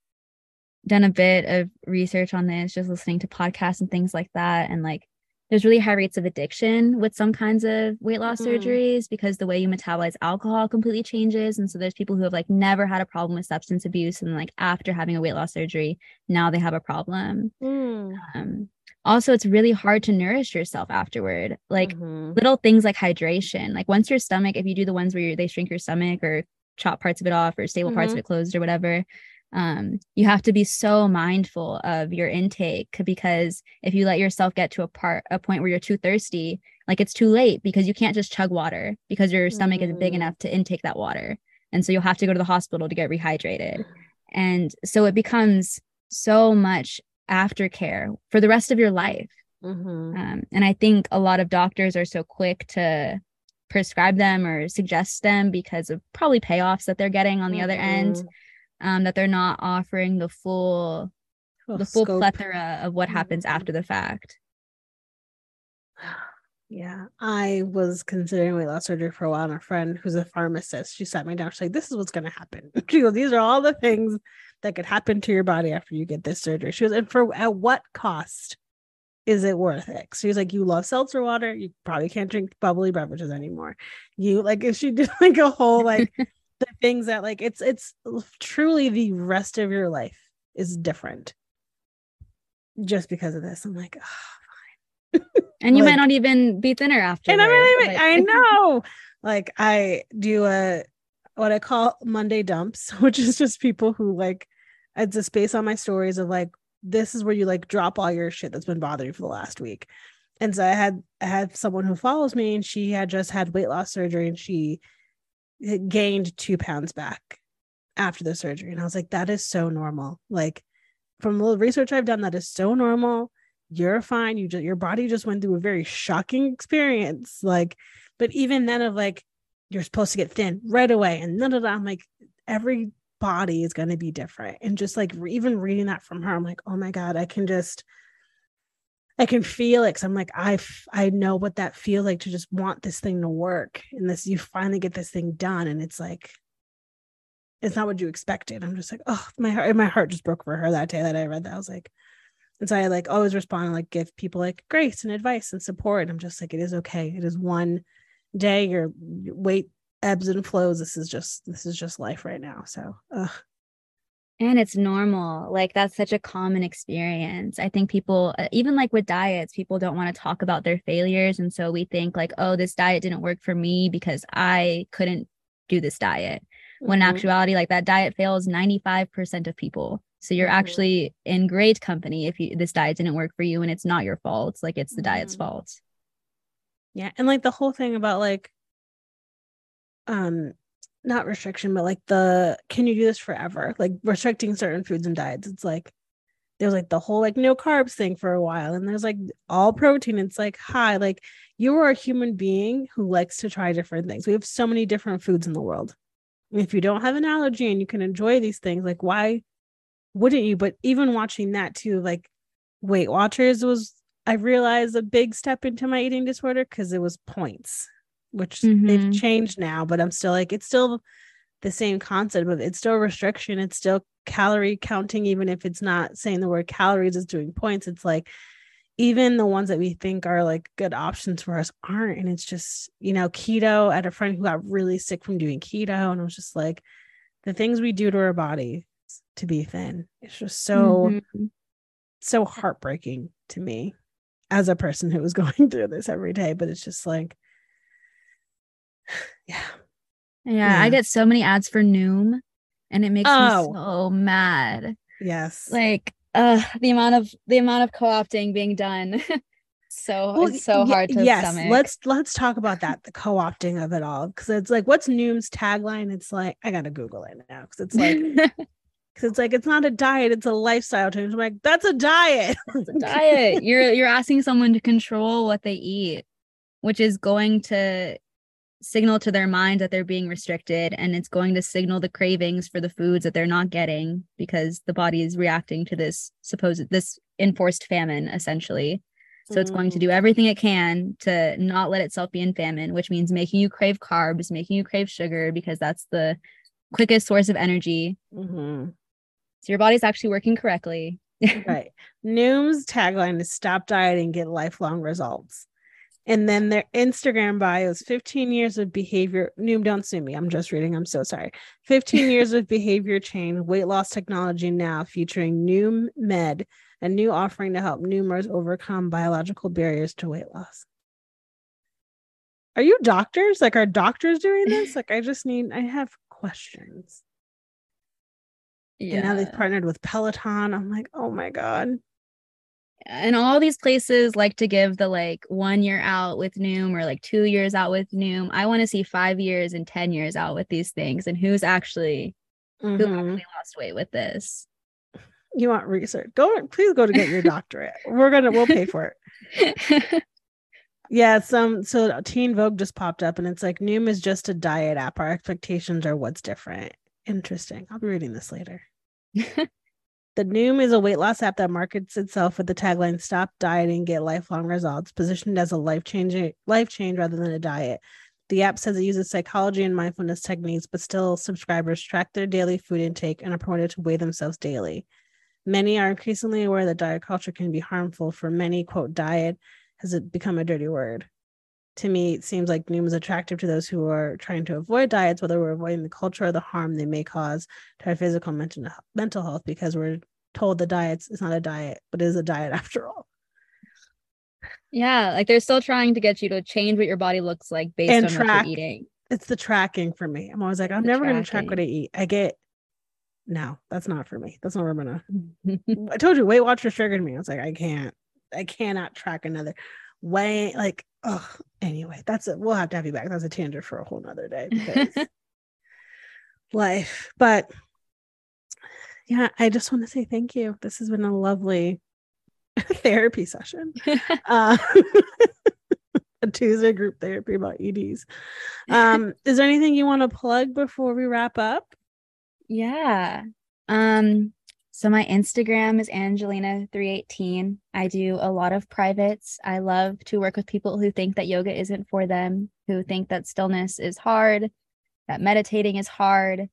done a bit of research on this, just listening to podcasts and things like that. And like there's really high rates of addiction with some kinds of weight loss Mm. surgeries because the way you metabolize alcohol completely changes. And so there's people who have like never had a problem with substance abuse and like after having a weight loss surgery, now they have a problem. Mm. Um, also, it's really hard to nourish yourself afterward. Like Mhm. little things like hydration. Like once your stomach, if you do the ones where they shrink your stomach or chop parts of it off or staple parts of it closed or whatever, um, you have to be so mindful of your intake because if you let yourself get to a part a point where you're too thirsty, like it's too late because you can't just chug water because your stomach is big enough to intake that water. And so you'll have to go to the hospital to get rehydrated. And so it becomes so much aftercare for the rest of your life. Mhm. Um, and I think a lot of doctors are so quick to prescribe them or suggest them because of probably payoffs that they're getting on the other end, Mhm. um, that they're not offering the full Full the full scope. plethora of what happens Mhm. after the fact. Yeah, I was considering weight loss surgery for a while, and a friend who's a pharmacist, she sat me down. She's like, "This is what's going to happen." She goes, "These are all the things that could happen to your body after you get this surgery." She was, "And for at what cost is it worth it?" She was like, "You love seltzer water. You probably can't drink bubbly beverages anymore. You like if she did like a whole like the things that like it's it's truly the rest of your life is different just because of this." I'm like, "Ah." And you Like- might not even be thinner after. And I mean, I know. Like I do a what I call Monday dumps, which is just people who like it's a space on my stories of like this is where you like drop all your shit that's been bothering you for the last week. And so I had I had someone who follows me and she had just had weight loss surgery and she gained two pounds back after the surgery. And I was like, that is so normal. Like from the research I've done, that is so normal you're fine you just your body just went through a very shocking experience like but even then of like you're supposed to get thin right away and none of that i'm like every body is going to be different. And just like re- even reading that from her i'm like oh my god i can just i can feel it because i'm like i f- i know what that feels like to just want this thing to work. And this you finally get this thing done and it's like it's not what you expected. I'm just like oh my heart my heart just broke for her that day that i read that. I was like and so I like always respond and like give people like grace and advice and support. I'm just like, it is okay. It is one day. Your weight ebbs and flows. This is just this is just life right now. So ugh. and it's normal like that's such a common experience i think people uh, even like with diets people don't want to talk about their failures and so we think like oh this diet didn't work for me because i couldn't do this diet when in Mhm. actuality like that diet fails 95% of people so you're Mhm. actually in great company if you this diet didn't work for you and it's not your fault like it's the diet's Mhm. fault yeah, and like the whole thing about like um not restriction, but like the can you do this forever? Like restricting certain foods and diets. It's like there's like the whole like no carbs thing for a while, and there's like all protein. It's like hi, like you are a human being who likes to try different things. We have so many different foods in the world. If you don't have an allergy and you can enjoy these things, like why wouldn't you? But even watching that too, like Weight Watchers was I realized a big step into my eating disorder because it was points, which they've Mhm. changed now, but I'm still like it's still the same concept of it's still restriction, it's still calorie counting, even if it's not saying the word calories, it's doing points. It's like even the ones that we think are like good options for us aren't. And it's just, you know, keto. I had a friend who got really sick from doing keto, and it was just like the things we do to our body to be thin. It's just so Mhm. so heartbreaking to me as a person who was going through this every day. But it's just like, yeah. Yeah, Yeah. I get so many ads for Noom and it makes Oh. me so mad. Yes. Like uh the amount of the amount of co-opting being done. so Well, it's so y- hard to yes stomach. let's let's talk about that the co-opting of it all because it's like what's noom's tagline it's like i gotta google it now because it's like because it's like it's not a diet it's a lifestyle change i'm like that's a diet It's a diet. You're you're asking someone to control what they eat, which is going to signal to their mind that they're being restricted and it's going to signal the cravings for the foods that they're not getting because the body is reacting to this supposed this enforced famine essentially. So it's going to Mm. do everything it can to not let itself be in famine, which means making you crave carbs, making you crave sugar because that's the quickest source of energy. Mhm. So your body's actually working correctly. right. Noom's tagline is stop dieting get lifelong results. And then their instagram bio is 15 years of behavior. Noom don't sue me. I'm just reading. I'm so sorry. 15 years of behavior change weight loss technology now featuring noom med a new offering to help noomers overcome biological barriers to weight loss. Are you doctors? Like are doctors doing this? Like i just need i have questions and now they've partnered with peloton. I'm like oh my god. And all these places like to give the like one year out with Noom or like two years out with Noom. I want to see five years and 10 years out with these things. And who's actually who Mhm. actually lost weight with this. you want research. Go please go to get your doctorate. We're gonna we'll pay for it. Yeah some so teen vogue just popped up and it's like noom is just a diet app. Our expectations are what's different. Interesting. I'll be reading this later the noom is a weight loss app that markets itself with the tagline stop dieting get lifelong results positioned as a life changing life change rather than a diet the app says it uses psychology and mindfulness techniques but still subscribers track their daily food intake and are promoted to weigh themselves daily Many are increasingly aware that diet culture can be harmful. For many, quote, diet has it become a dirty word. To me, it seems like Noom is attractive to those who are trying to avoid diets, whether we're avoiding the culture or the harm they may cause to our physical mental mental health, because we're told the diets is not a diet, but it is a diet after all. yeah, like they're still trying to get you to change what your body looks like based And on track. what you're eating. It's the tracking for me. I'm always like, I'm The never going to track what I eat. I get no, that's not for me. That's not where I'm gonna I told you Weight Watchers triggered me. I was like, I can't, I cannot track another way. Like, oh, anyway, that's it. We'll have to have you back. That's a tangent for a whole nother day because life. But yeah, I just want to say thank you. This has been a lovely therapy session. Uh, a Tuesday group therapy about EDs. Um, is there anything you want to plug before we wrap up? Yeah. Um so my Instagram is Angelina318. I do a lot of privates. I love to work with people who think that yoga isn't for them, who think that stillness is hard, that meditating is hard,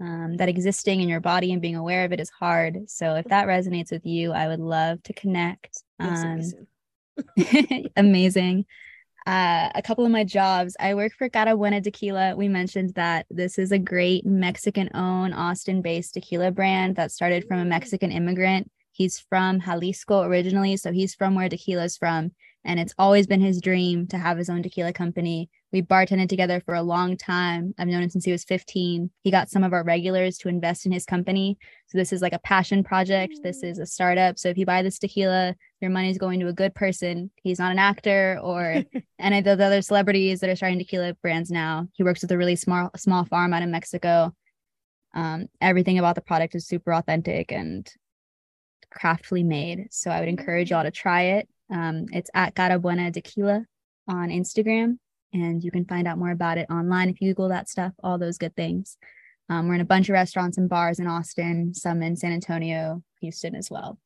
um, that existing in your body and being aware of it is hard. So if that resonates with you, I would love to connect. You'll see me Um, amazing. Uh, a couple of my jobs. I work for Cara Buena Tequila. We mentioned that this is a great Mexican owned, Austin based tequila brand that started from a Mexican immigrant. He's from Jalisco originally, so he's from where tequila's from. And it's always been his dream to have his own tequila company. We bartended together for a long time. I've known him since he was 15. He got some of our regulars to invest in his company. So this is like a passion project. This is a startup. So if you buy this tequila, your money is going to a good person. He's not an actor or any of the other celebrities that are starting tequila brands now. He works with a really small small farm out in Mexico. Um, everything about the product is super authentic and craftfully made. So I would encourage y'all to try it. Um, it's at Cara Buena Tequila on Instagram, and you can find out more about it online if you Google that stuff, all those good things. Um, we're in a bunch of restaurants and bars in Austin, some in San Antonio, Houston as well.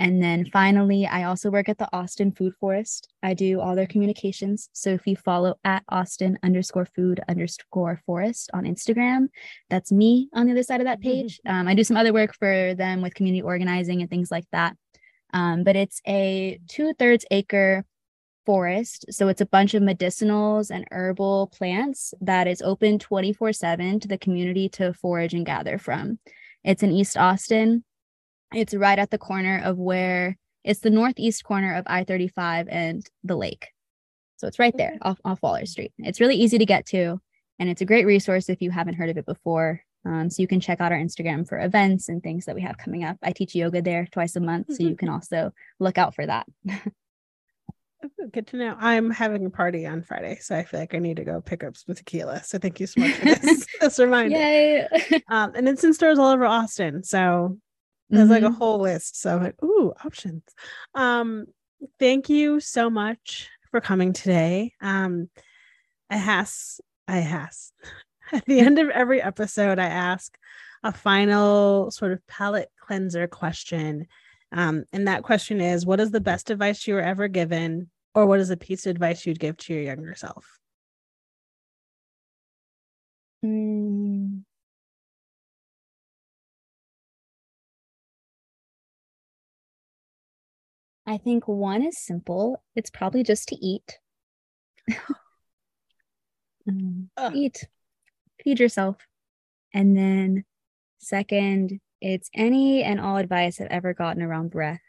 And then finally, I also work at the Austin Food Forest. I do all their communications. So if you follow at Austin underscore food underscore forest on Instagram, that's me on the other side of that page. Um, I do some other work for them with community organizing and things like that. Um, but it's a two thirds acre forest. So it's a bunch of medicinals and herbal plants that is open 24 7 to the community to forage and gather from. It's in East Austin. It's right at the corner of where it's the northeast corner of I 35 and the lake. So it's right there off, off Waller Street. It's really easy to get to, and it's a great resource if you haven't heard of it before. Um, so you can check out our Instagram for events and things that we have coming up. I teach yoga there twice a month, so you can also look out for that. Good to know. I'm having a party on Friday, so I feel like I need to go pick up some tequila. So thank you so much for this, this reminder. Yay! Um, and it's in stores all over Austin. So there's like a Mhm. whole list. So I'm like, ooh, options. Um, thank you so much for coming today. Um, I has, I has. At the end of every episode, I ask a final sort of palate cleanser question. Um, and that question is what is the best advice you were ever given, or what is a piece of advice you'd give to your younger self? Mm. I think one is simple. It's probably just to eat. Um, Ugh. eat, feed yourself. And then, second, it's any and all advice I've ever gotten around breath,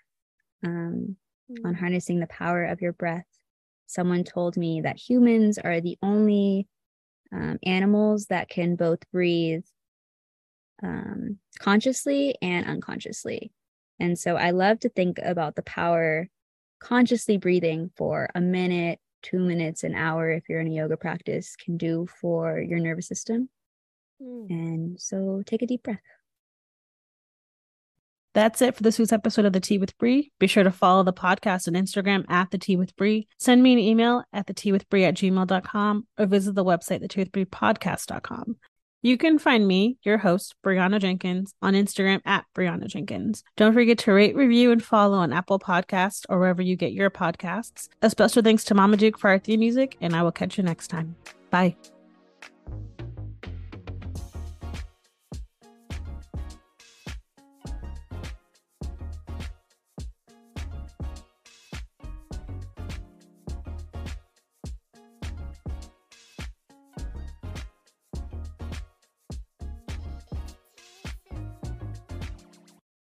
um, on harnessing the power of your breath. Someone told me that humans are the only um, animals that can both breathe um, consciously and unconsciously. And so I love to think about the power consciously breathing for a minute, two minutes, an hour, if you're in a yoga practice, can do for your nervous system. Mm. And so take a deep breath. That's it for this week's episode of The Tea with Bri. Be sure to follow the podcast on Instagram at The Tea with Bri. Send me an email at the tea with Bri at gmail.com or visit the website, the tea with Bri podcast.com. You can find me, your host, Briona Jenkins, on Instagram at Briona Jenkins. Don't forget to rate, review, and follow on Apple Podcasts or wherever you get your podcasts. A special thanks to Mama Duke for our theme music, and I will catch you next time. Bye.